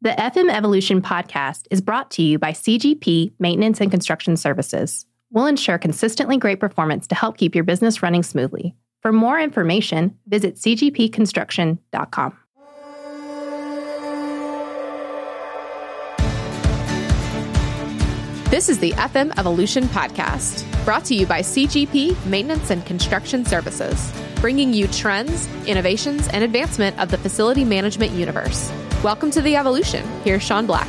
The FM Evolution podcast is brought to you by CGP Maintenance and Construction Services. We'll ensure consistently great performance to help keep your business running smoothly. For more information, visit cgpconstruction.com. This is the FM Evolution podcast, brought to you by CGP Maintenance and Construction Services, bringing you trends, innovations, and advancement of the facility management universe. Welcome to the evolution. Here's Sean Black.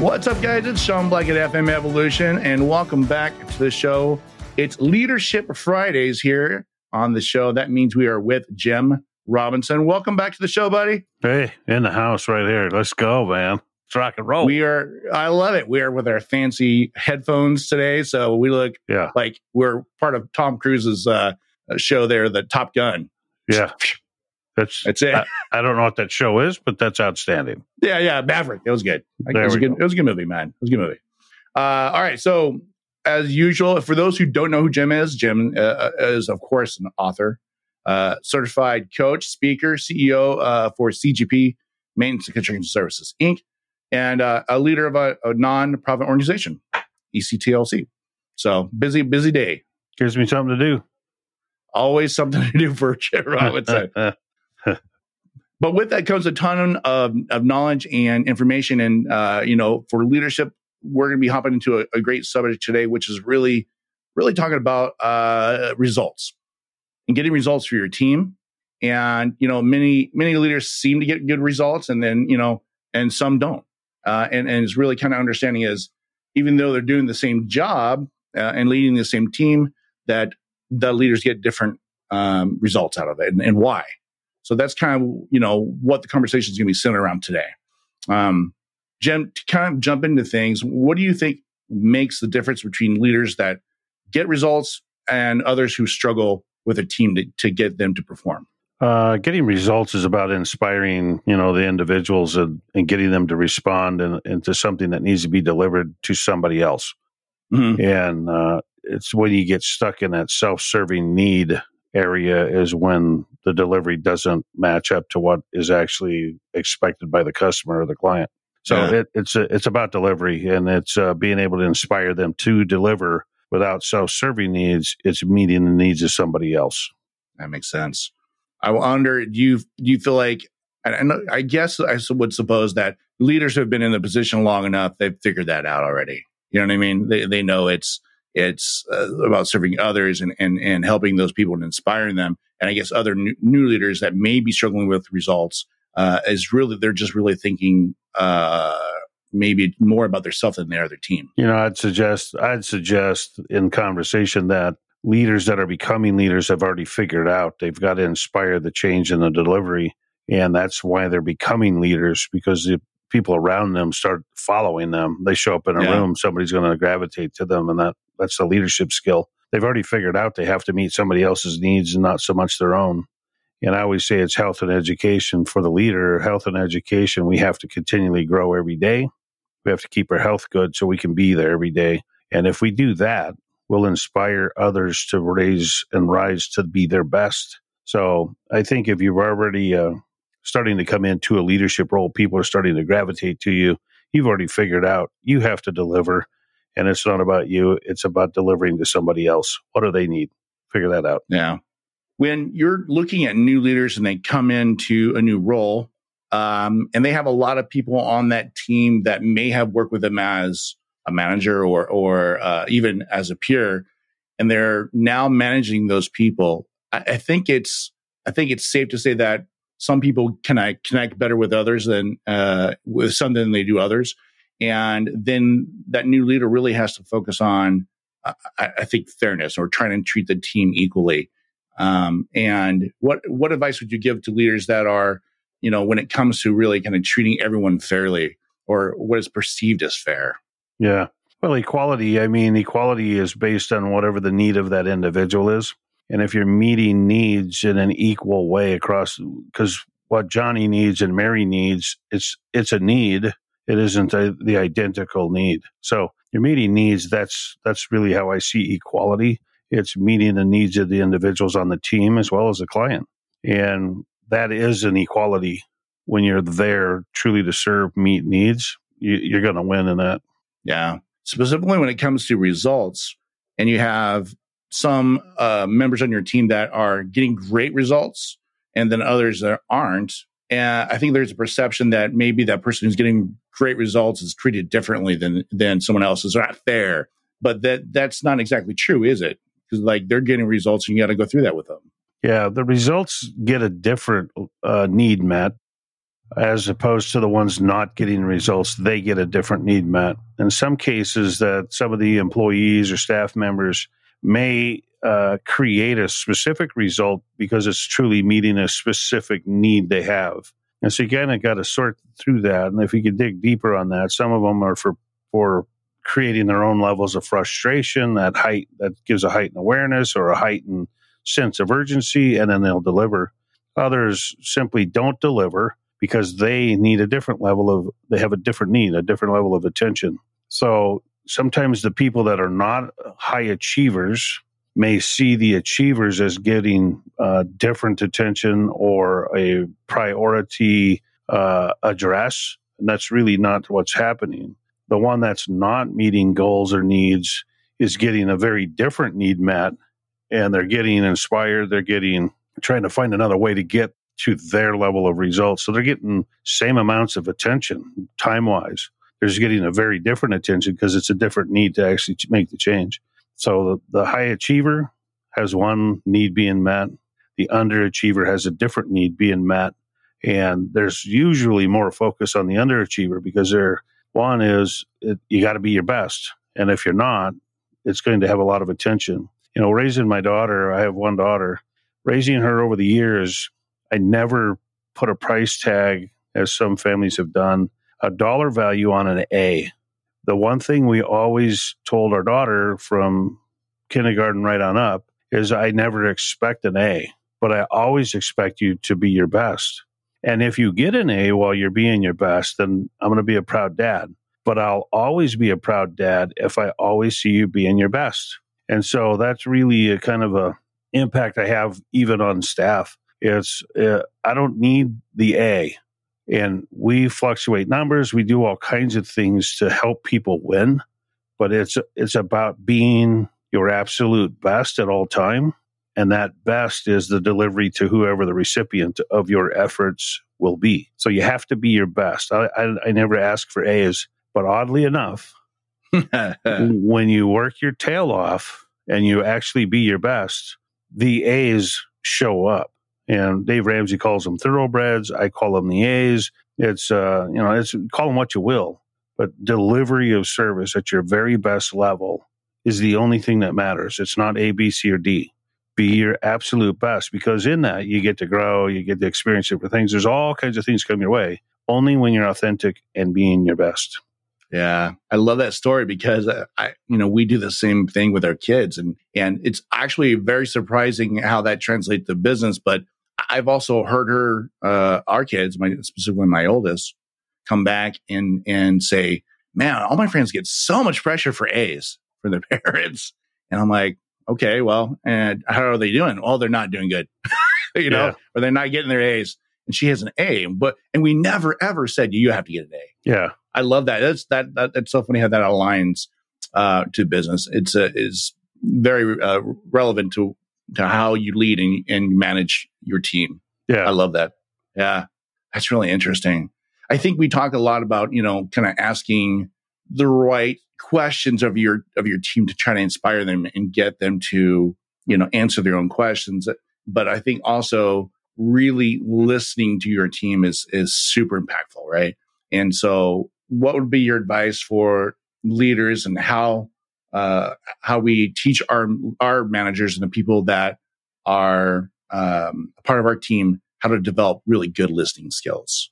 What's up, guys? It's Sean Black at FM Evolution, and welcome back to the show. It's Leadership Fridays here on the show. That means we are with Jim Robinson. Welcome back to the show, buddy. Hey, in the house right here. Let's go, man. Let's rock and roll. We are, I love it. We are with our fancy headphones today. So we look yeah. like we're part of Tom Cruise's uh, show there, the Top Gun. Yeah. That's, That's it. I, I, don't know what that show is, but that's outstanding. Yeah, yeah. Maverick. It was good. It was, a good it was a good movie, man. It was a good movie. Uh, all right. So, as usual, for those who don't know who Jim is, Jim uh, uh is, of course, an author, uh, certified coach, speaker, CEO uh, for CGP, Maintenance and Construction Services, Inc., and uh, a leader of a, a non-profit organization, ECTLC. So busy, busy day. Gives me something to do. Always something to do for Jim Robinson. but with that comes a ton of, of knowledge and information. And, uh, you know, for leadership, we're going to be hopping into a, a, great subject today, which is really, really talking about uh, results and getting results for your team. And, you know, many, many leaders seem to get good results and then, you know, and some don't. Uh, and, and it's really kind of understanding is even though they're doing the same job uh, and leading the same team, that the leaders get different um, results out of it and, and, why. So that's kind of, you know, what the conversation is going to be centered around today. Um, Jim, to kind of jump into things, what do you think makes the difference between leaders that get results and others who struggle with a team to, to get them to perform? Uh, getting results is about inspiring, you know, the individuals and, and getting them to respond and, into something that needs to be delivered to somebody else. Mm-hmm. And uh, it's when you get stuck in that self-serving need area is when the delivery doesn't match up to what is actually expected by the customer or the client. So yeah. it, it's a, it's about delivery and it's uh, being able to inspire them to deliver without self-serving needs. It's meeting the needs of somebody else. That makes sense. I wonder, do you do you feel like? And I guess I would suppose that leaders who have been in the position long enough, they've figured that out already. You know what I mean? They they know it's it's uh, about serving others and, and and helping those people and inspiring them. And I guess other new, new leaders that may be struggling with results uh, is really they're just really thinking uh, maybe more about their self than their team. You know, I'd suggest I'd suggest in conversation that leaders that are becoming leaders have already figured out they've got to inspire the change in the delivery. And that's why they're becoming leaders because the people around them start following them. They show up in a yeah. room, somebody's going to gravitate to them. And that, that's the leadership skill. They've already figured out they have to meet somebody else's needs and not so much their own. And I always say it's health and education for the leader. Health and education, we have to continually grow every day. We have to keep our health good so we can be there every day. And if we do that, will inspire others to raise and rise to be their best. So I think if you're already uh, starting to come into a leadership role, people are starting to gravitate to you. You've already figured out you have to deliver, and it's not about you. It's about delivering to somebody else. What do they need? Figure that out. Yeah. When you're looking at new leaders and they come into a new role, um, and they have a lot of people on that team that may have worked with them as a manager or or uh, even as a peer, and they're now managing those people. I, I, think it's I think it's safe to say that some people connect connect better with others than uh, with some than they do others, and then that new leader really has to focus on I, I, think fairness or trying to treat the team equally. Um, and what what advice would you give to leaders that are you know when it comes to really kind of treating everyone fairly or what is perceived as fair? Yeah. Well, equality, I mean, equality is based on whatever the need of that individual is. And if you're meeting needs in an equal way across, because what Johnny needs and Mary needs, it's, it's a need. It isn't a, the identical need. So you're meeting needs. That's, that's really how I see equality. It's meeting the needs of the individuals on the team as well as the client. And that is an equality when you're there truly to serve, meet needs. You, are going to win in that. Yeah. Specifically when it comes to results, and you have some uh, members on your team that are getting great results and then others that aren't. And I think there's a perception that maybe that person who's getting great results is treated differently than than someone else. Is not fair, but that that's not exactly true, is it? Because like they're getting results, and you got to go through that with them. Yeah, the results get a different uh, need met, as opposed to the ones not getting results. They get a different need met. In some cases, that some of the employees or staff members may uh, create a specific result because it's truly meeting a specific need they have. And so you kind of got to sort through that. And if you could dig deeper on that, some of them are for for creating their own levels of frustration, that height that gives a heightened awareness or a heightened sense of urgency, and then they'll deliver. Others simply don't deliver because they need a different level of they have a different need, a different level of attention. So sometimes the people that are not high achievers may see the achievers as getting uh, different attention or a priority uh, address. And that's really not what's happening. The one that's not meeting goals or needs is getting a very different need met and they're getting inspired. They're getting trying to find another way to get to their level of results. So they're getting same amounts of attention time wise they're just getting a very different attention because it's a different need to actually make the change. So the, the high achiever has one need being met. The underachiever has a different need being met. And there's usually more focus on the underachiever because they're one is it, you got to be your best. And if you're not, it's going to have a lot of attention. You know, raising my daughter, I have one daughter, raising her over the years, I never put a price tag as some families have done a dollar value on an A. The one thing we always told our daughter from kindergarten right on up is I never expect an A, but I always expect you to be your best. And if you get an A while you're being your best, then I'm going to be a proud dad. But I'll always be a proud dad if I always see you being your best. And so that's really a kind of a impact I have even on staff. It's uh, I don't need the A. And we fluctuate numbers. We do all kinds of things to help people win but it's it's about being your absolute best at all time. And that best is the delivery to whoever the recipient of your efforts will be. So you have to be your best. I, I, I never ask for a's but oddly enough when you work your tail off and you actually be your best the a's show up and Dave Ramsey calls them thoroughbreds. I call them the A's. It's, uh, you know, it's call them what you will, but delivery of service at your very best level is the only thing that matters. It's not A, B, C, or D. Be your absolute best because in that you get to grow, you get to experience different things. There's all kinds of things come your way only when you're authentic and being your best. Yeah, I love that story because uh, I, you know, we do the same thing with our kids, and and it's actually very surprising how that translates to business. But I've also heard her, uh, our kids, my, specifically my oldest, come back and, and say, man, all my friends get so much pressure for A's for their parents. And I'm like, okay, well, and how are they doing? Well, they're not doing good, you know, yeah. or they're not getting their A's. And she has an A, but, and we never ever said you have to get an A. Yeah. I love that. That's, that, that that's so funny how that aligns, uh, to business. It's, uh, is very, uh, relevant to to how you lead and, and manage your team. Yeah. I love that. Yeah. That's really interesting. I think we talk a lot about, you know, kind of asking the right questions of your of your team to try to inspire them and get them to, you know, answer their own questions. But I think also really listening to your team is is super impactful, right? And so what would be your advice for leaders and how uh, how we teach our our managers and the people that are um, part of our team how to develop really good listening skills.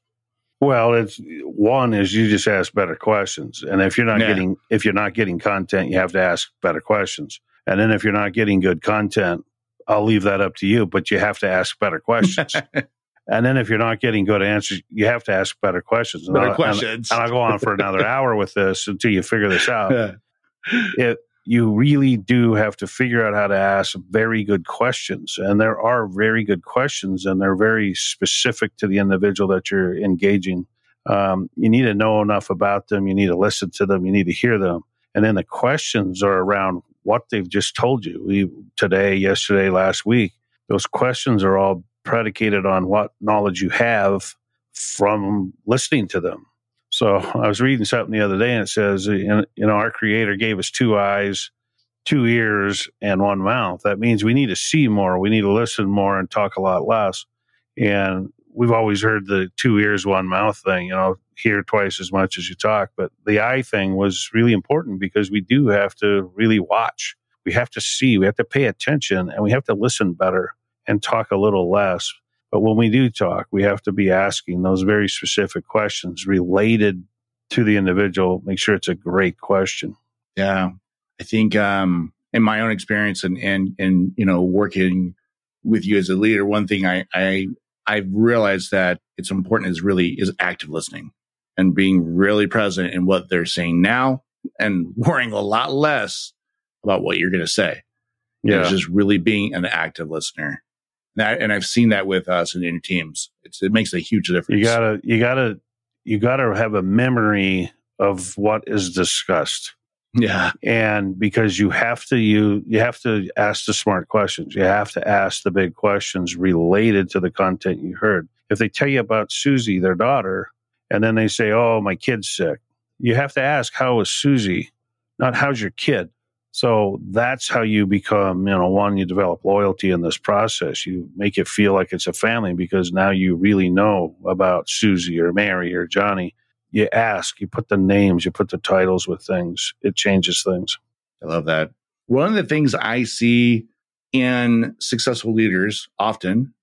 Well, it's one is you just ask better questions, and if you're not yeah. getting if you're not getting content, you have to ask better questions. And then if you're not getting good content, I'll leave that up to you, but you have to ask better questions. and then if you're not getting good answers, you have to ask better questions. Better questions. And, and I'll go on for another hour with this until you figure this out. It, you really do have to figure out how to ask very good questions. And there are very good questions, and they're very specific to the individual that you're engaging. Um, you need to know enough about them. You need to listen to them. You need to hear them. And then the questions are around what they've just told you. We, today, yesterday, last week, those questions are all predicated on what knowledge you have from listening to them. So I was reading something the other day and it says, you know, our creator gave us two eyes, two ears, and one mouth. That means we need to see more, we need to listen more and talk a lot less. And we've always heard the two ears, one mouth thing, you know, hear twice as much as you talk. But the eye thing was really important because we do have to really watch. We have to see, we have to pay attention, and we have to listen better and talk a little less but when we do talk, we have to be asking those very specific questions related to the individual. Make sure it's a great question. Yeah. I think um, in my own experience and, and, and, you know, working with you as a leader, one thing I, I, I've realized that it's important is really is active listening and being really present in what they're saying now and worrying a lot less about what you're going to say. Yeah. It's just really being an active listener. And, and I've seen that with us and in teams. It's, it makes a huge difference. You gotta, you gotta, you gotta have a memory of what is discussed. Yeah. And because you have to you you have to ask the smart questions. You have to ask the big questions related to the content you heard. If they tell you about Susie, their daughter, and then they say, "Oh, my kid's sick." You have to ask, "How is Susie?" Not how's your kid. So that's how you become, you know, one, you develop loyalty in this process. You make it feel like it's a family because now you really know about Susie or Mary or Johnny. You ask, you put the names, you put the titles with things. It changes things. I love that. One of the things I see in successful leaders often,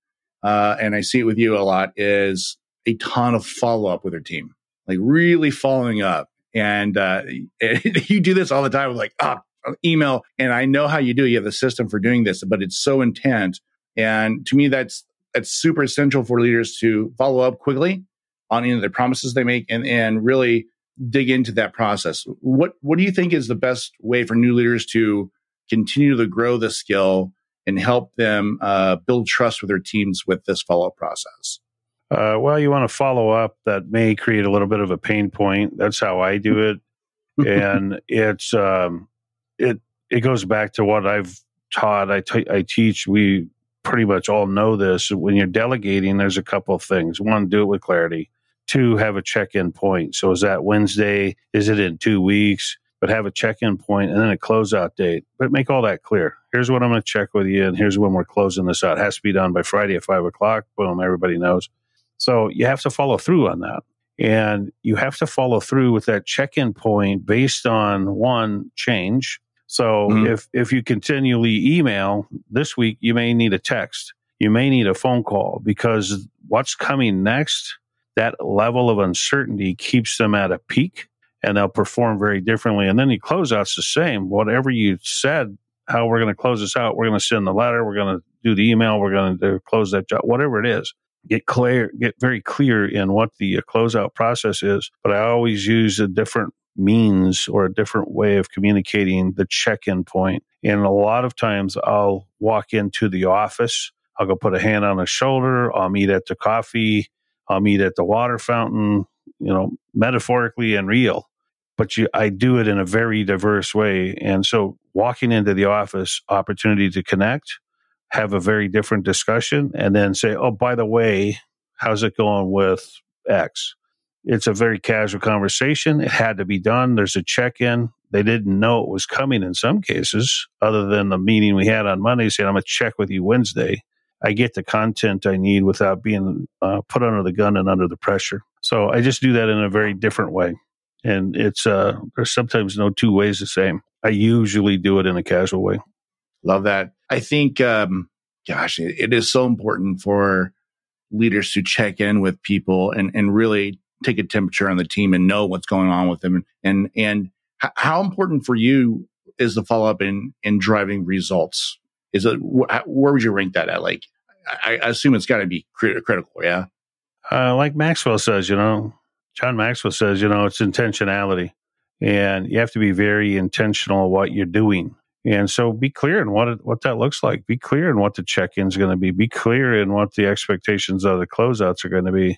uh, and I see it with you a lot, is a ton of follow up with their team, like really following up. And uh, you do this all the time. Like, oh, email. And I know how you do. You have a system for doing this, but it's so intent. And to me, that's that's super essential for leaders to follow up quickly on any of the promises they make and, and really dig into that process. What what do you think is the best way for new leaders to continue to grow the skill and help them uh, build trust with their teams with this follow up process? Uh, well, you want to follow up. That may create a little bit of a pain point. That's how I do it, and it's um, it it goes back to what I've taught. I, t- I teach. We pretty much all know this. When you're delegating, there's a couple of things. One, do it with clarity. Two, have a check-in point. So is that Wednesday? Is it in two weeks? But have a check-in point and then a closeout date. But make all that clear. Here's what I'm going to check with you, and here's when we're closing this out. It has to be done by Friday at five o'clock. Boom, everybody knows. So you have to follow through on that. And you have to follow through with that check in point based on one, change, so mm-hmm. if if you continually email this week, you may need a text. You may need a phone call because what's coming next, that level of uncertainty keeps them at a peak and they'll perform very differently. And then the closeout's the same. Whatever you said, how we're going to close this out, we're going to send the letter, we're going to do the email, we're going to close that job, whatever it is. Get clear, get very clear in what the closeout process is. But I always use a different means or a different way of communicating the check in point. And a lot of times I'll walk into the office, I'll go put a hand on a shoulder, I'll meet at the coffee, I'll meet at the water fountain, you know, metaphorically and real. But you, I do it in a very diverse way. And so walking into the office, opportunity to connect, have a very different discussion, and then say, oh, by the way, how's it going with X? It's a very casual conversation. It had to be done. There's a check in. They didn't know it was coming in some cases, other than the meeting we had on Monday saying, I'm going to check with you Wednesday. I get the content I need without being uh, put under the gun and under the pressure. So I just do that in a very different way. And it's, uh, there's sometimes no two ways the same. I usually do it in a casual way. Love that. I think, um, gosh, it, it is so important for leaders to check in with people and, and really take a temperature on the team and know what's going on with them. And, and how important for you is the follow up in, in driving results? Is it, wh- where would you rank that at? Like, I, I assume it's got to be crit- critical. Yeah. Uh, like Maxwell says, you know, John Maxwell says, you know, it's intentionality. and you have to be very intentional what you're doing. And so be clear in what it, what that looks like. Be clear in what the check-in is going to be. Be clear in what the expectations of the closeouts are going to be,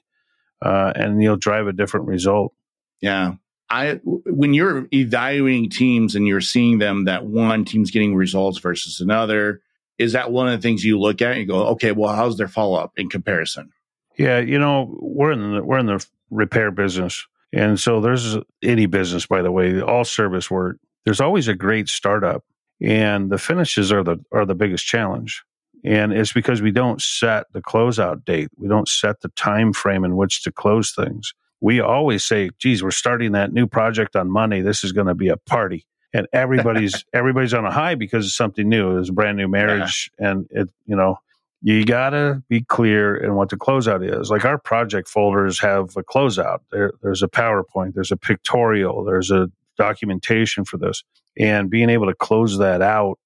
uh, and you'll drive a different result. Yeah, I when you're evaluating teams and you're seeing them that one team's getting results versus another, is that one of the things you look at and you go, okay, well, how's their follow up in comparison? Yeah, you know, we're in the we're in the repair business. And so there's any business, by the way, all service work. There's always a great startup, and the finishes are the are the biggest challenge. And it's because we don't set the closeout date. We don't set the time frame in which to close things. We always say, "Geez, we're starting that new project on Monday. This is going to be a party." And everybody's everybody's on a high because it's something new. It's a brand new marriage, yeah. and it you know you gotta be clear in what the closeout is. Like our project folders have a closeout. There, there's a PowerPoint, there's a pictorial, there's a documentation for this, and being able to close that out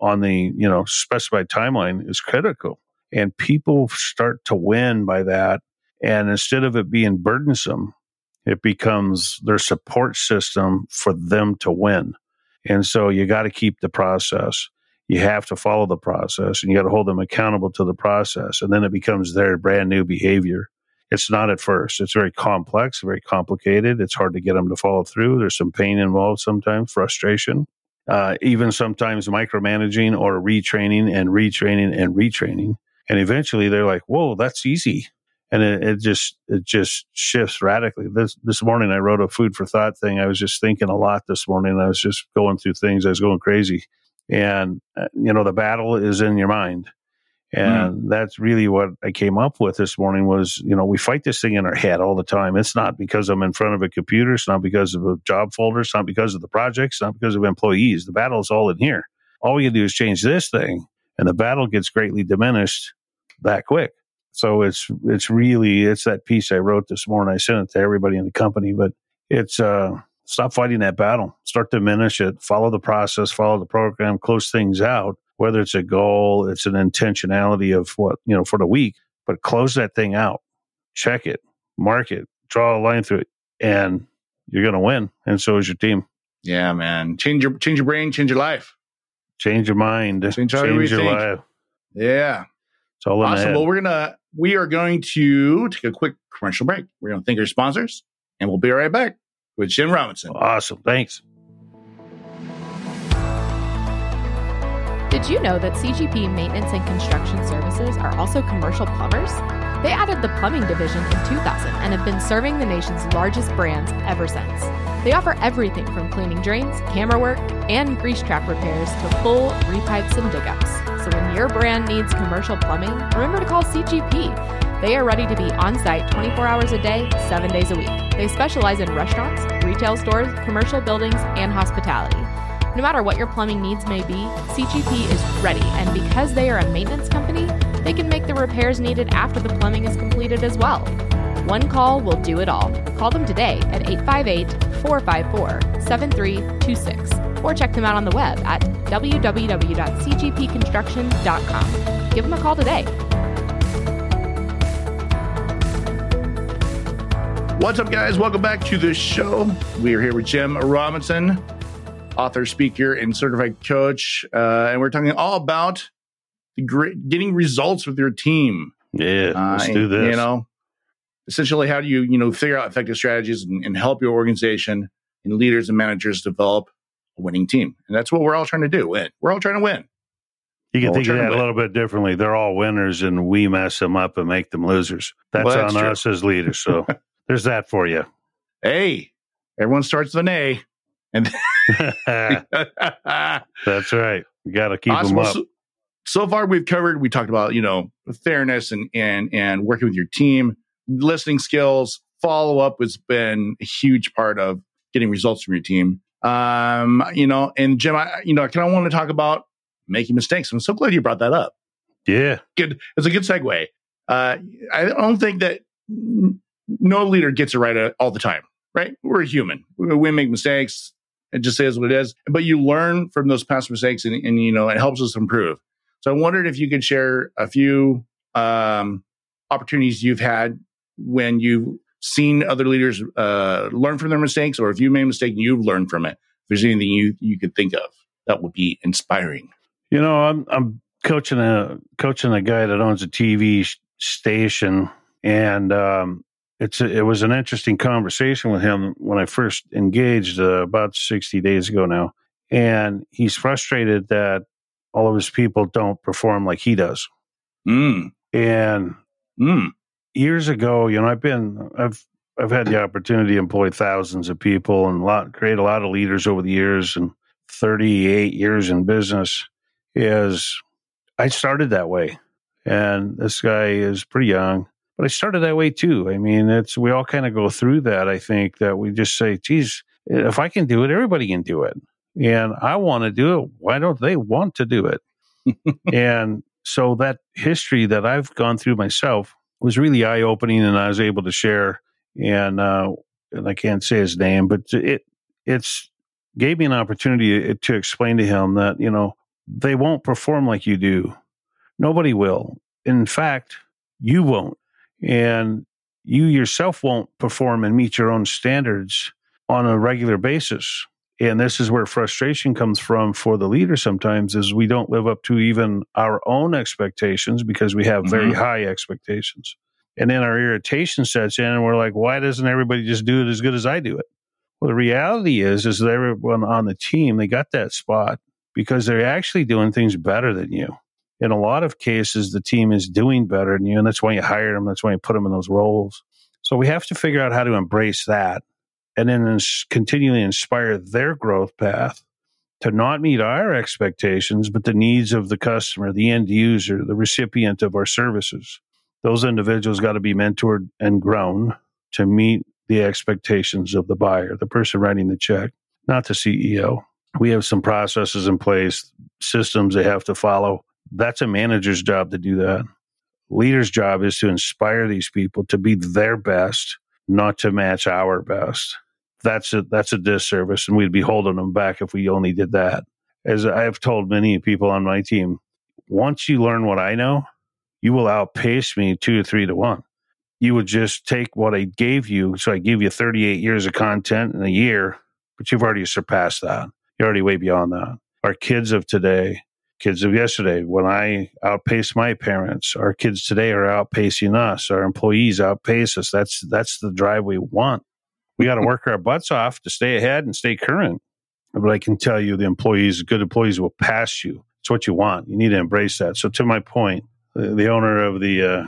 on the you know specified timeline is critical. And people start to win by that. And instead of it being burdensome, it becomes their support system for them to win. And so you got to keep the process you have to follow the process and you got to hold them accountable to the process. And then it becomes their brand new behavior. It's not at first. It's very complex, very complicated. It's hard to get them to follow through. There's some pain involved sometimes, frustration, uh, even sometimes micromanaging or retraining and retraining and retraining. And eventually they're like, whoa, that's easy. And it, it just it just shifts radically. This this morning I wrote a food for thought thing. I was just thinking a lot this morning. I was just going through things. I was going crazy and uh, you know the battle is in your mind and mm. that's really what i came up with this morning was you know we fight this thing in our head all the time it's not because i'm in front of a computer it's not because of a job folder it's not because of the projects it's not because of employees the battle is all in here all can do is change this thing and the battle gets greatly diminished that quick so it's it's really it's that piece i wrote this morning i sent it to everybody in the company but it's uh stop fighting that battle. Start to diminish it. Follow the process. Follow the program. Close things out. Whether it's a goal, it's an intentionality of what you know for the week, but close that thing out. Check it. Mark it. Draw a line through it, and you're going to win. And so is your team. Yeah, man. Change your change your brain. Change your life. Change your mind. Change, change your think. life. Yeah. It's all awesome. Well, we're gonna we are going to take a quick commercial break. We're gonna thank our sponsors, and we'll be right back with Jim Robinson. Awesome. Thanks. Did you know that CGP Maintenance and Construction Services are also commercial plumbers? They added the plumbing division in 2000 and have been serving the nation's largest brands ever since. They offer everything from cleaning drains, camera work, and grease trap repairs to full repipes and dig ups. So when your brand needs commercial plumbing, remember to call CGP. They are ready to be on site 24 hours a day, 7 days a week. They specialize in restaurants, retail stores, commercial buildings, and hospitality. No matter what your plumbing needs may be, CGP is ready, and because they are a maintenance company, they can make the repairs needed after the plumbing is completed as well. One call will do it all. Call them today at 858 454 7326 or check them out on the web at www.cgpconstruction.com. Give them a call today. What's up, guys? Welcome back to the show. We are here with Jim Robinson, author, speaker, and certified coach. Uh, and we're talking all about getting results with your team. Yeah, let's uh, do this. You know, essentially, how do you, you know, figure out effective strategies and, and help your organization and leaders and managers develop a winning team? And that's what we're all trying to do. Win. We're all trying to win. You can think of that a little bit differently. They're all winners, and we mess them up and make them losers. That's, well, that's on true. us as leaders. So There's that for you. Hey, everyone starts with an A. And that's right. You got to keep awesome. them up. So, so, far, we've covered. We talked about you know fairness and and and working with your team, listening skills, follow up has been a huge part of getting results from your team. Um, you know, and Jim, I you know I kind of want to talk about making mistakes. I'm so glad you brought that up. Yeah, good. It's a good segue. Uh, I don't think that no leader gets it right uh, all the time, right? We're human. We make mistakes. It just is what it is. But you learn from those past mistakes and, and you know, it helps us improve. So I wondered if you could share a few um, opportunities you've had when you've seen other leaders uh, learn from their mistakes, or if you made a mistake and you've learned from it, if there's anything you you could think of that would be inspiring. You know, I'm I'm coaching a coaching a guy that owns a TV station, and um, it's a, it was an interesting conversation with him when I first engaged uh, about sixty days ago now, and he's frustrated that all of his people don't perform like he does. Mm. And mm. years ago, you know, I've been I've I've had the opportunity to employ thousands of people and a lot create a lot of leaders over the years and 38 years in business is I started that way. And this guy is pretty young, but I started that way too. I mean, it's we all kind of go through that. I think that we just say, geez, if I can do it, everybody can do it. And I want to do it. Why don't they want to do it? and so that history that I've gone through myself was really eye opening, and I was able to share. And uh, and I can't say his name, but it it's gave me an opportunity to explain to him that you know they won't perform like you do. Nobody will. In fact, you won't, and you yourself won't perform and meet your own standards on a regular basis. And this is where frustration comes from for the leader sometimes is we don't live up to even our own expectations because we have very mm-hmm. high expectations. And then our irritation sets in and we're like why doesn't everybody just do it as good as i do it? Well the reality is is that everyone on the team they got that spot because they're actually doing things better than you in a lot of cases the team is doing better than you and that's why you hire them that's why you put them in those roles so we have to figure out how to embrace that and then continually inspire their growth path to not meet our expectations, but the needs of the customer, the end user, the recipient of our services. Those individuals got to be mentored and grown to meet the expectations of the buyer, the person writing the check, not the CEO. We have some processes in place, systems they have to follow. That's a manager's job to do that. Leader's job is to inspire these people to be their best, not to match our best that's a that's a disservice, and we'd be holding them back if we only did that. As I've told many people on my team, once you learn what I know, you will outpace me two to three to one. You would just take what I gave you. So I gave you 38 years of content in a year, but you've already surpassed that. You're already way beyond that. Our kids of today, kids of yesterday, when I outpaced my parents, our kids today are outpacing us. Our employees outpace us. That's that's the drive we want we got to work our butts off to stay ahead and stay current. But I can tell you, the employees, good employees, will pass you. It's what you want. You need to embrace that. So, to my point, the, the owner of the uh,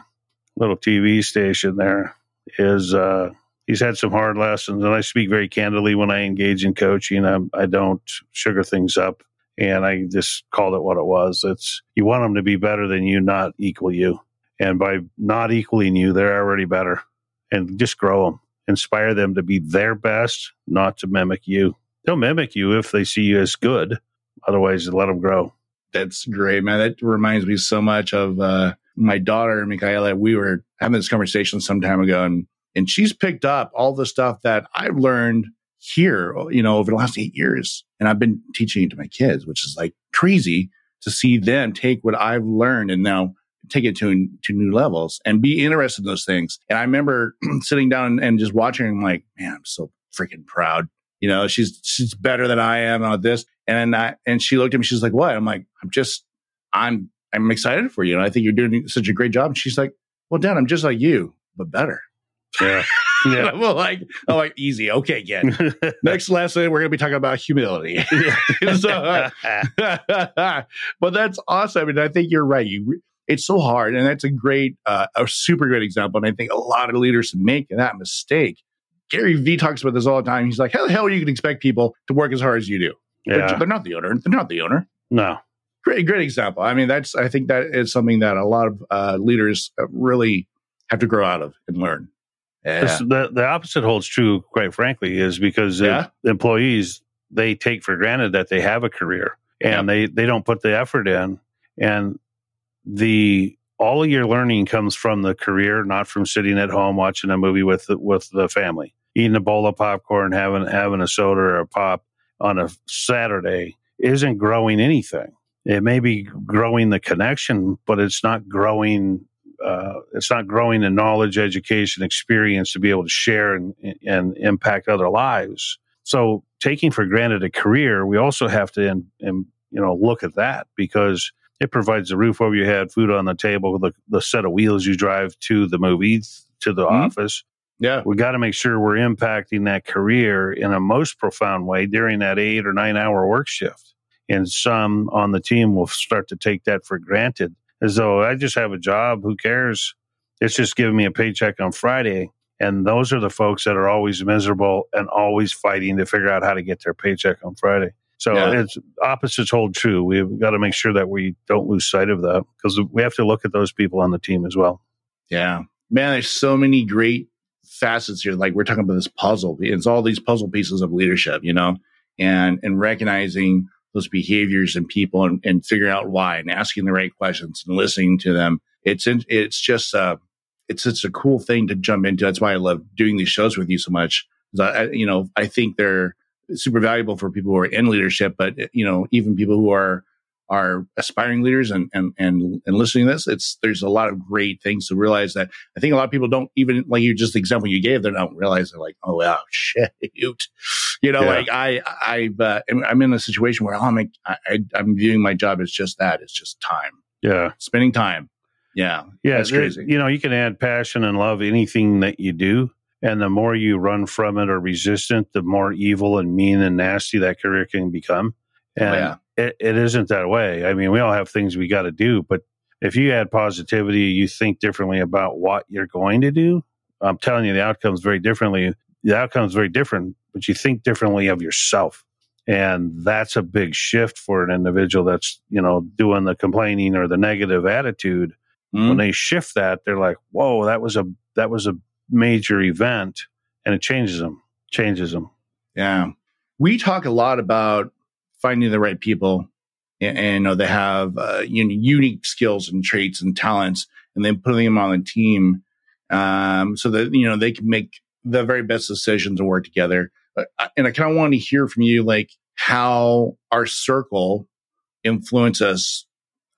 little TV station there is uh, he's had some hard lessons, and I speak very candidly when I engage in coaching. I, I don't sugar things up, and I just called it what it was. It's you want them to be better than you, not equal you. And by not equaling you, they're already better, and just grow them inspire them to be their best, not to mimic you. They'll mimic you if they see you as good. Otherwise, let them grow. That's great, man. That reminds me so much of uh, my daughter, Michaela. We were having this conversation some time ago, and and she's picked up all the stuff that I've learned here, you know, over the last eight years, and I've been teaching it to my kids, which is like crazy to see them take what I've learned and now take it to to new levels and be interested in those things. And I remember sitting down and just watching. I'm like, man, I'm so freaking proud. You know, she's she's better than I am on this. And I and she looked at me. She's like, what? I'm like, I'm just, I'm I'm excited for you. And I think you're doing such a great job. And she's like, well, Dan, I'm just like you, but better. Yeah. Yeah. I'm like, I'm like, easy. Okay, again. Next lesson, we're going to be talking about humility. so, uh, but that's awesome. And I think you're right. You it's so hard. And that's a great, uh, a super great example. And I think a lot of leaders make that mistake. Gary Vee talks about this all the time. He's like, how the hell you can expect people to work as hard as you do? Yeah. They're, they're not the owner. They're not the owner. No. Great, great example. I mean, that's, I think that is something that a lot of uh, leaders really have to grow out of and learn. Yeah. The, the opposite holds true, quite frankly, is because yeah. employees, they take for granted that they have a career and yeah. they, they don't put the effort in. And the all of your learning comes from the career, not from sitting at home watching a movie with the, with the family, eating a bowl of popcorn, having having a soda or a pop on a Saturday isn't growing anything. It may be growing the connection, but it's not growing uh, it's not growing in knowledge, education, experience to be able to share and, and impact other lives. So taking for granted a career, we also have to, and, you know, look at that because it provides a roof over your head, food on the table, the, the set of wheels you drive to the movies, to the mm-hmm. office. Yeah. We got to make sure we're impacting that career in a most profound way during that eight or nine hour work shift. And some on the team will start to take that for granted as though I just have a job. Who cares? It's just giving me a paycheck on Friday. And those are the folks that are always miserable and always fighting to figure out how to get their paycheck on Friday. So yeah. it's opposites hold true. We've got to make sure that we don't lose sight of that because we have to look at those people on the team as well. Yeah. Man, there's so many great facets here. Like we're talking about this puzzle. It's all these puzzle pieces of leadership, you know, and and recognizing those behaviors and people and, and figuring out why and asking the right questions and listening to them. It's in, it's just uh it's it's a cool thing to jump into. That's why I love doing these shows with you so much. I, you know, I think they're super valuable for people who are in leadership, but you know, even people who are are aspiring leaders and and and and listening to this, it's there's a lot of great things to realize that I think a lot of people don't even like you just the example you gave, they don't realize they're like, oh wow, shit, you know, yeah. like I I uh, I'm in a situation where I'm like, I, I'm viewing my job as just that, it's just time, yeah, spending time, yeah, yeah, it's crazy. You know, you can add passion and love anything that you do. And the more you run from it or resistant, the more evil and mean and nasty that career can become. Oh, and oh, yeah it, it isn't that way. I mean, we all have things we got to do, but if you add positivity, you think differently about what you're going to do. I'm telling you, the outcome's very differently. The outcome is very different, but you think differently of yourself. And that's a big shift for an individual that's, you know, doing the complaining or the negative attitude. Mm-hmm. When they shift that, they're like, whoa, that was a, that was a major event and it changes them, changes them. Yeah. We talk a lot about finding the right people and, and you know, they have uh, you know, unique skills and traits and talents and then putting them on the team um, so that you know they can make the very best decisions and work together. And i kind of want to hear from you like how our circle influences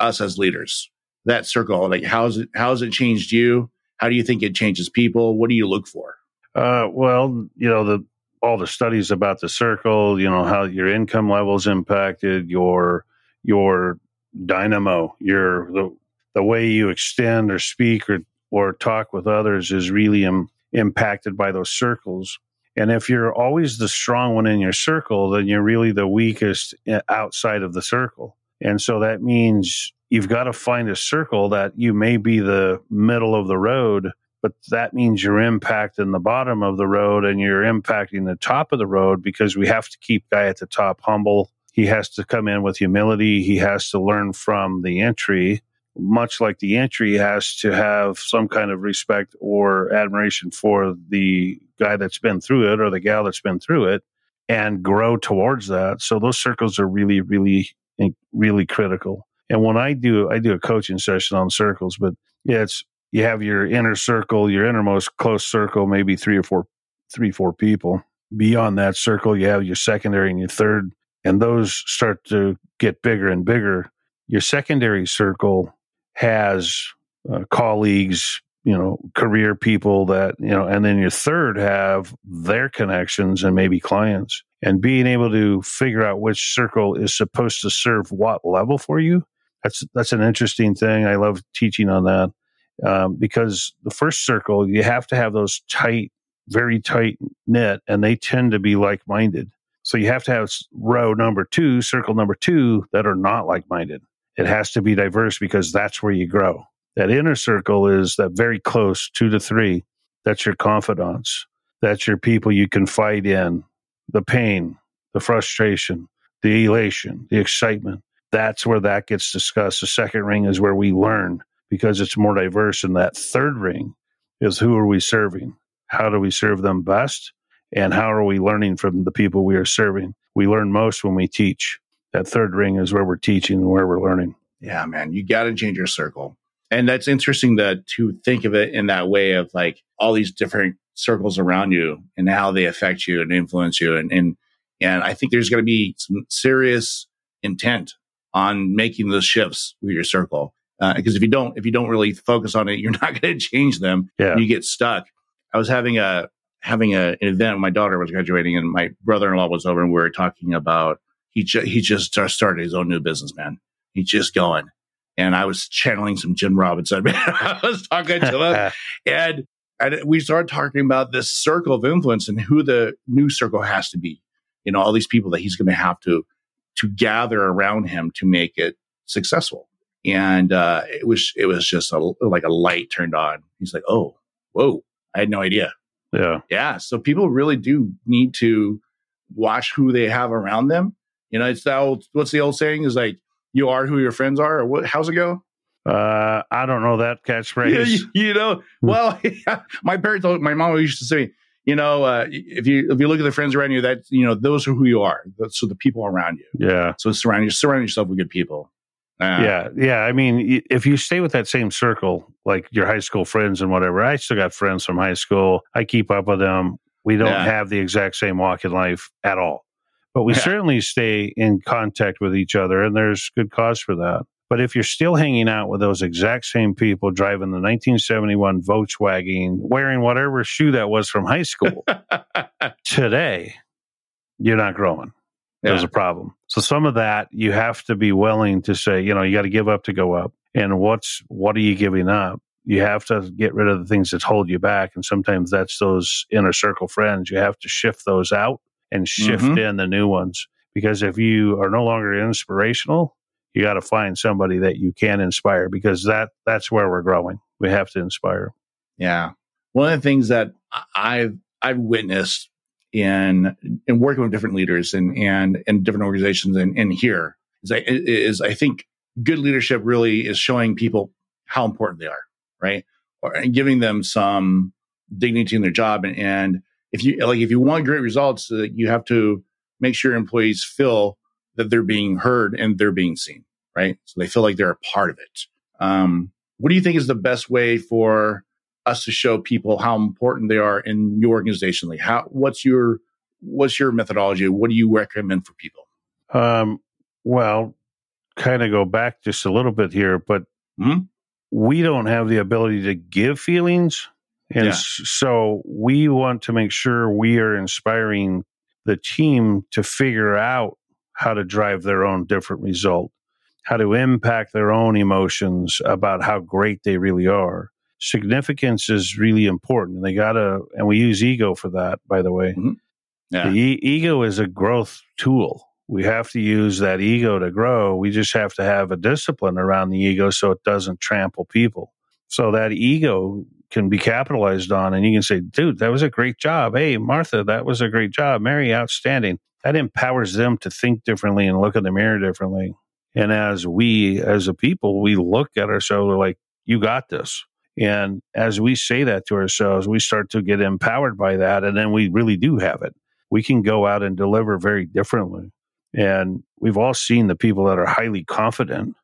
us as leaders. That circle like how's it how's it changed you? How do you think it changes people? What do you look for? Uh, well you know the all the studies about the circle, you know, how your income levels impacted, your your dynamo, your the the way you extend or speak or or talk with others is really Im- impacted by those circles. And if you're always the strong one in your circle, then you're really the weakest eh, outside of the circle. And so that means you've got to find a circle that you may be the middle of the road but that means you're impacting the bottom of the road and you're impacting the top of the road because we have to keep guy at the top humble. He has to come in with humility. He has to learn from the entry, much like the entry has to have some kind of respect or admiration for the guy that's been through it or the gal that's been through it and grow towards that. So those circles are really, really, eh, really critical. And when I do, I do a coaching session on circles, but yeah, it's you have your inner circle, your innermost close circle, maybe three or four, three, four people. Beyond that circle, you have your secondary and your third, and those start to get bigger and bigger. Your secondary circle has uh, colleagues, you know, career people that, you know, and then your third have their connections and maybe clients. And being able to figure out which circle is supposed to serve what level for you, that's that's an interesting thing. I love teaching on that um, because the first circle you have to have those tight, very tight knit, and they tend to be like minded. So you have to have row number two, circle number two that are not like minded. It has to be diverse because that's where you grow. That inner circle is that very close two to three. That's your confidants. That's your people you confide in. The pain, the frustration, the elation, the excitement. That's where that gets discussed. The second ring is where we learn because it's more diverse. And that third ring is who are we serving? How do we serve them best? And how are we learning from the people we are serving? We learn most when we teach. That third ring is where we're teaching and where we're learning. Yeah, man, you got to change your circle. And that's interesting that to think of it in that way of like all these different circles around you and how they affect you and influence you. And, and, and I think there's going to be some serious intent on making those shifts with your circle because uh, if you don't if you don't really focus on it, you're not going to change them. Yeah. You get stuck. I was having a having a, an event. My daughter was graduating, and my brother in law was over, and we were talking about he ju- he just started his own new business. Man, he's just going, and I was channeling some Jim Robinson. I was talking to him, and and we started talking about this circle of influence and who the new circle has to be. You know, all these people that he's going to have to to gather around him to make it successful. And uh, it was it was just a, like a light turned on. He's like, "Oh, whoa! I had no idea." Yeah, yeah. So people really do need to watch who they have around them. You know, it's that old. What's the old saying? Is like, "You are who your friends are." Or what? How's it go? Uh, I don't know that catchphrase. You, you, know, hmm. well, my parents, my mom used to say, you know, uh, if you if you look at the friends around you, that you know, those are who you are. So the people around you. Yeah. So surround you, surround yourself with good people. Uh, yeah, yeah. I mean, if you stay with that same circle, like your high school friends and whatever, I still got friends from high school. I keep up with them. We don't yeah. have the exact same walk in life at all, but we yeah. certainly stay in contact with each other, and there's good cause for that. But if you're still hanging out with those exact same people driving the 1971 Volkswagen, wearing whatever shoe that was from high school today, you're not growing there's yeah. a problem. So some of that you have to be willing to say, you know, you got to give up to go up. And what's what are you giving up? You have to get rid of the things that hold you back. And sometimes that's those inner circle friends. You have to shift those out and shift mm-hmm. in the new ones. Because if you are no longer inspirational, you got to find somebody that you can inspire because that that's where we're growing. We have to inspire. Yeah. One of the things that I've I've witnessed in in working with different leaders and and and different organizations and, and here is I, is I think good leadership really is showing people how important they are, right? Or, and giving them some dignity in their job. And, and if you like, if you want great results, uh, you have to make sure employees feel that they're being heard and they're being seen, right? So they feel like they're a part of it. Um, what do you think is the best way for us to show people how important they are in your organization? Like how what's your what's your methodology? What do you recommend for people? Um, well, kind of go back just a little bit here, but mm-hmm. we don't have the ability to give feelings. And yeah. so we want to make sure we are inspiring the team to figure out how to drive their own different result, how to impact their own emotions about how great they really are significance is really important. They gotta, and we use ego for that, by the way. Mm-hmm. Yeah. The e- ego is a growth tool. We have to use that ego to grow. We just have to have a discipline around the ego so it doesn't trample people. So that ego can be capitalized on, and you can say, dude, that was a great job. Hey, Martha, that was a great job. Mary, outstanding. That empowers them to think differently and look in the mirror differently. And as we, as a people, we look at ourselves, we're like, you got this. And as we say that to ourselves, we start to get empowered by that. And then we really do have it. We can go out and deliver very differently. And we've all seen the people that are highly confident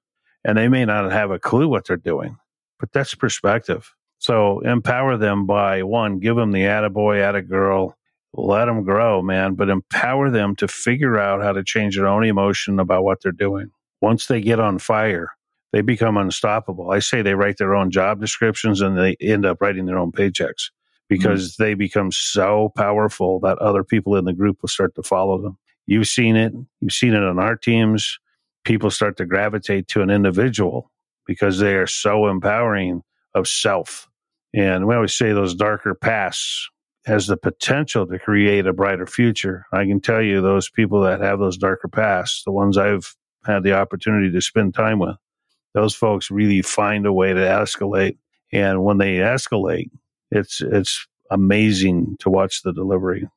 and they may not have a clue what they're doing, but that's perspective. So empower them by one, give them the attaboy, attagirl, let them grow, man, but empower them to figure out how to change their own emotion about what they're doing. Once they get on fire, they become unstoppable. I say they write their own job descriptions and they end up writing their own paychecks because mm-hmm. they become so powerful that other people in the group will start to follow them. You've seen it. You've seen it on our teams. People start to gravitate to an individual because they are so empowering of self. And we always say those darker pasts has the potential to create a brighter future. I can tell you those people that have those darker pasts, the ones I've had the opportunity to spend time with, those folks really find a way to escalate. And when they escalate, it's it's amazing to watch the delivery.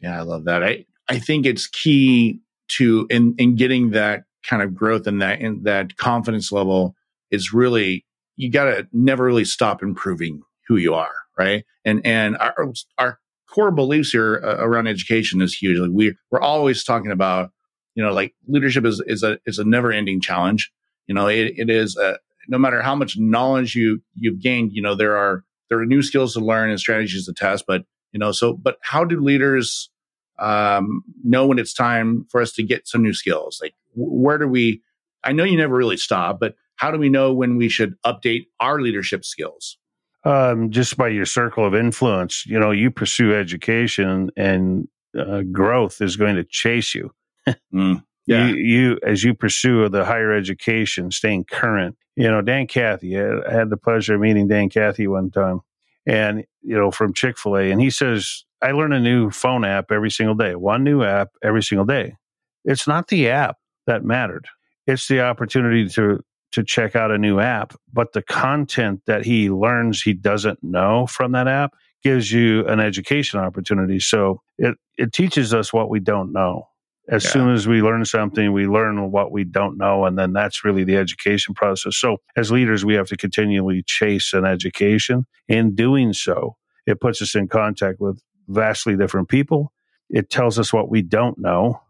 Yeah, I love that. I I think it's key to in in getting that kind of growth and that in that confidence level is really you got to never really stop improving who you are, right? And and our our core beliefs here uh, around education is huge. Like we we're always talking about, you know, like leadership is is a is a never ending challenge. You know, it, it is a, no matter how much knowledge you you've gained, you know, there are there are new skills to learn and strategies to test. But you know, so but how do leaders um, know when it's time for us to get some new skills? Like, where do we? I know you never really stop, but how do we know when we should update our leadership skills? Um, just by your circle of influence, you know, you pursue education and uh, growth is going to chase you. Mm, yeah. You, you, as you pursue the higher education, staying current. You know, Dan Cathy, I had the pleasure of meeting Dan Cathy one time and, you know, from Chick fil A. And he says, I learn a new phone app every single day, one new app every single day. It's not the app that mattered. It's the opportunity to to check out a new app, but the content that he learns he doesn't know from that app gives you an education opportunity. So it it teaches us what we don't know. As yeah. soon as we learn something, we learn what we don't know, and then that's really the education process. So as leaders, we have to continually chase an education. In doing so, it puts us in contact with vastly different people. It tells us what we don't know,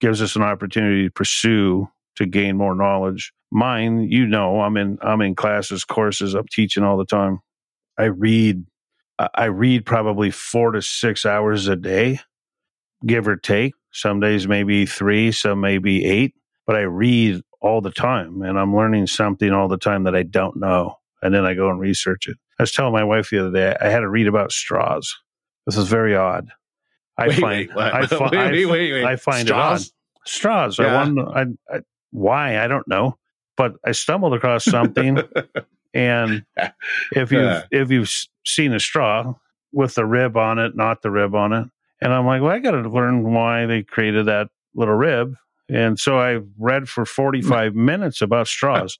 gives us an opportunity to pursue to gain more knowledge. Mine, you know, I'm in I'm in classes, courses, I'm teaching all the time. I read I read probably 4 to 6 hours a day, give or take. Some days maybe 3, some maybe 8, but I read all the time and I'm learning something all the time that I don't know and then I go and research it. I was telling my wife the other day I had to read about straws. This is very odd. I wait, find wait, I, fi- wait, wait, wait, I find straws? it odd. Straws. Yeah. I wonder I, I, why I don't know, but I stumbled across something, and if you have if you've seen a straw with the rib on it, not the rib on it, and I'm like, well, I got to learn why they created that little rib, and so I read for mm. 45 minutes about straws.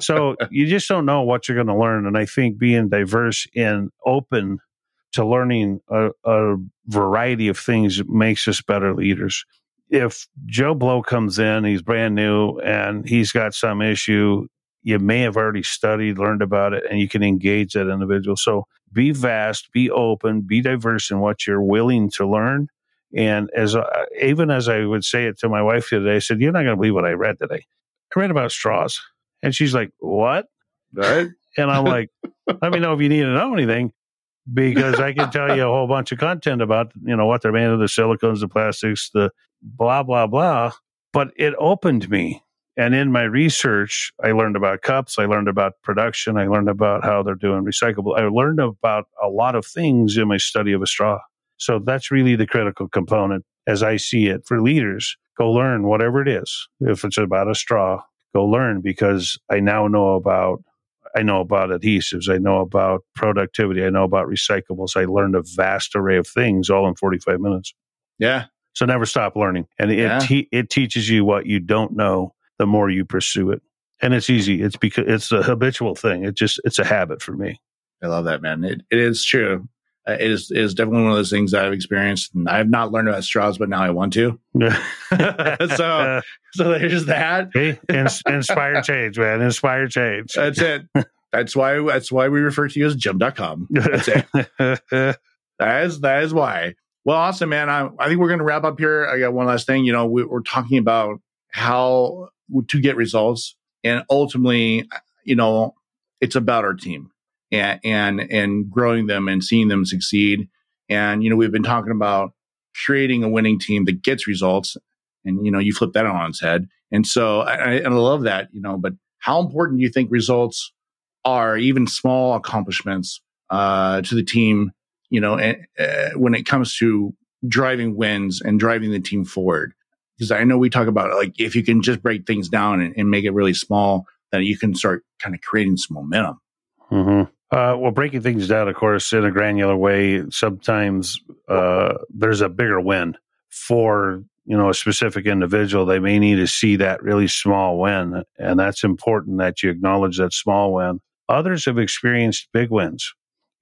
so you just don't know what you're going to learn, and I think being diverse and open to learning a, a variety of things makes us better leaders. If Joe Blow comes in, he's brand new and he's got some issue, you may have already studied, learned about it, and you can engage that individual. So be vast, be open, be diverse in what you're willing to learn. And as uh, even as I would say it to my wife today, I said, "You're not going to believe what I read today. I read about straws," and she's like, "What?" Right? And I'm like, "Let me know if you need to know anything." because I can tell you a whole bunch of content about, you know, what they're made of, the silicones, the plastics, the blah, blah, blah. But it opened me. And in my research, I learned about cups. I learned about production. I learned about how they're doing recyclable. I learned about a lot of things in my study of a straw. So that's really the critical component as I see it for leaders. Go learn whatever it is. If it's about a straw, go learn because I now know about I know about adhesives. I know about productivity. I know about recyclables. I learned a vast array of things all in 45 minutes. Yeah. So never stop learning. And it, Yeah. te- it teaches you what you don't know the more you pursue it. And it's easy. It's because it's a habitual thing. It just, it's a habit for me. I love that, man. It, it is true. Uh, it is, it is definitely one of those things that I've experienced. And I have not learned about straws, but now I want to. So- So there's that. Hey, ins- inspire change, man. Inspire change. That's it. That's why. That's why we refer to you as Jim.com. That's it. That is that is why. Well, awesome, man. I, I think we're going to wrap up here. I got one last thing. You know, we, we're talking about how to get results, and ultimately, you know, it's about our team and and and growing them and seeing them succeed. And you know, we've been talking about creating a winning team that gets results, and you know, you flip that on its head. And so, I, I- love that. You know, but how important do you think results are, even small accomplishments, uh, to the team? You know, uh, when it comes to driving wins and driving the team forward. Because I know we talk about like if you can just break things down and, and make it really small, then you can start kind of creating some momentum. hmm Uh, well, breaking things down, of course, in a granular way, sometimes uh, there's a bigger win for you know a specific individual. They may need to see that really small win, and that's important that you acknowledge that small win. Others have experienced big wins,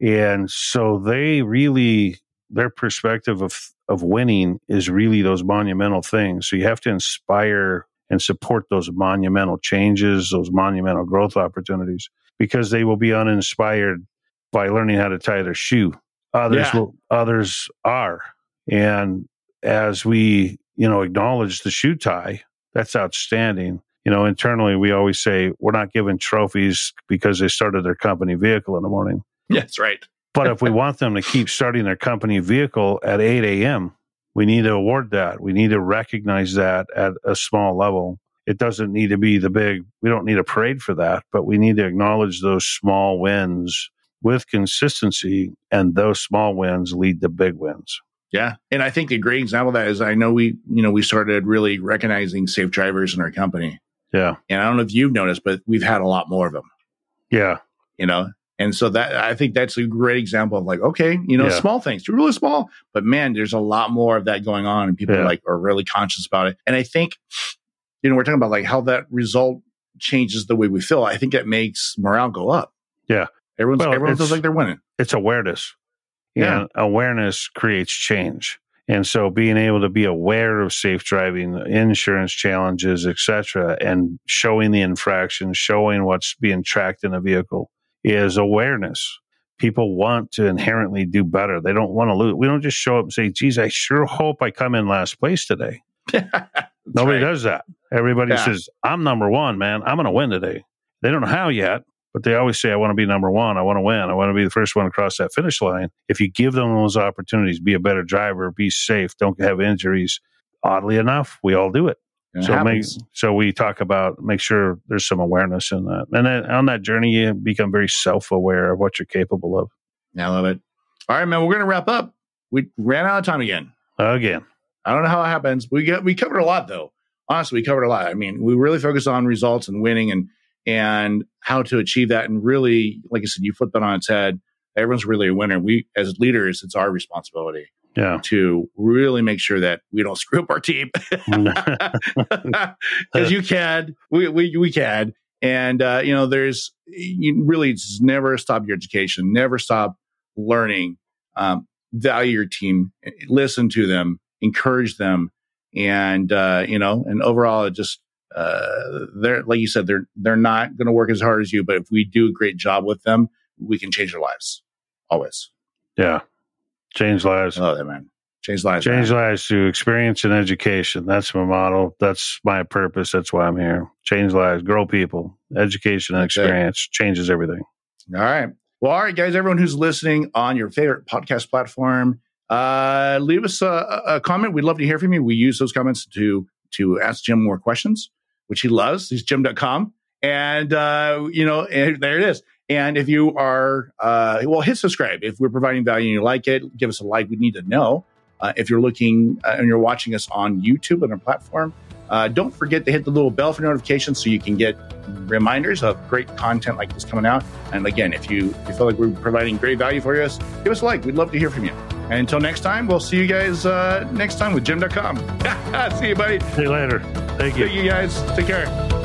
and so they really their perspective of of winning is really those monumental things. So you have to inspire and support those monumental changes, those monumental growth opportunities because they will be uninspired by learning how to tie their shoe. Others Yeah. will, others are. And as we, you know, acknowledge the shoe tie, that's outstanding. You know, internally, we always say we're not giving trophies because they started their company vehicle in the morning. That's right. But if we want them to keep starting their company vehicle at 8 a.m., we need to award that. We need to recognize that at a small level. it doesn't need to be the big, we don't need a parade for that, but we need to acknowledge those small wins with consistency, and those small wins lead to big wins. Yeah. And I think a great example of that is I know we, you know, we started really recognizing safe drivers in our company. Yeah. And I don't know if you've noticed, but we've had a lot more of them. Yeah. You know, and so that I think that's a great example of like, okay, you know, Yeah. small things, really small, but man, there's a lot more of that going on and people Yeah. like are really conscious about it. And I think, you know, we're talking about like how that result changes the way we feel. I think it makes morale go up. Yeah. Everyone's Well, everyone feels like they're winning. It's awareness. Yeah. And awareness creates change. And so being able to be aware of safe driving, insurance challenges, etc., and showing the infraction, showing what's being tracked in a vehicle is awareness. People want to inherently do better. They don't want to lose. We don't just show up and say, geez, I sure hope I come in last place today. Nobody right. does that. Everybody Yeah. says, I'm number one, man. I'm going to win today. They don't know how yet, but they always say, I want to be number one. I want to win. I want to be the first one across that finish line. If you give them those opportunities, be a better driver, be safe, don't have injuries. Oddly enough, we all do it. It so make, so we talk about make sure there's some awareness in that. And then on that journey, you become very self aware of what you're capable of. I love it. All right, man, we're going to wrap up. We ran out of time again. Again, I don't know how it happens. We got we covered a lot though. Honestly, we covered a lot. I mean, we really focused on results and winning and and how to achieve that. And really, like I said, you flip that on its head. Everyone's really a winner. We as leaders, it's our responsibility yeah. to really make sure that we don't screw up our team. Because you can, we, we we can, and uh, you know, there's you really just never stop your education, never stop learning. Um, value your team, listen to them, encourage them, and uh, you know, and overall, it just uh, they're like you said, they're they're not going to work as hard as you, but if we do a great job with them, we can change their lives. Always, Yeah. Change lives. I love that man. Change lives. Change man. lives through experience and education. That's my model. That's my purpose. That's why I'm here. Change lives, grow people. Education and That's it. experience changes everything. All right. Well, all right, guys. Everyone who's listening on your favorite podcast platform, uh, leave us a, a comment. We'd love to hear from you. We use those comments to to ask Jim more questions, which he loves. He's jim.com. And, uh, you know, and there it is. And if you are, uh, well, hit subscribe. If we're providing value and you like it, give us a like. We need to know. Uh, if you're looking uh, and you're watching us on YouTube and our platform, uh, don't forget to hit the little bell for notifications so you can get reminders of great content like this coming out. And again, if you, if you feel like we're providing great value for you, give us a like. We'd love to hear from you. And until next time, we'll see you guys uh, next time with Jim.com. see you, buddy. See you later. Thank you. Thank you guys. Take care.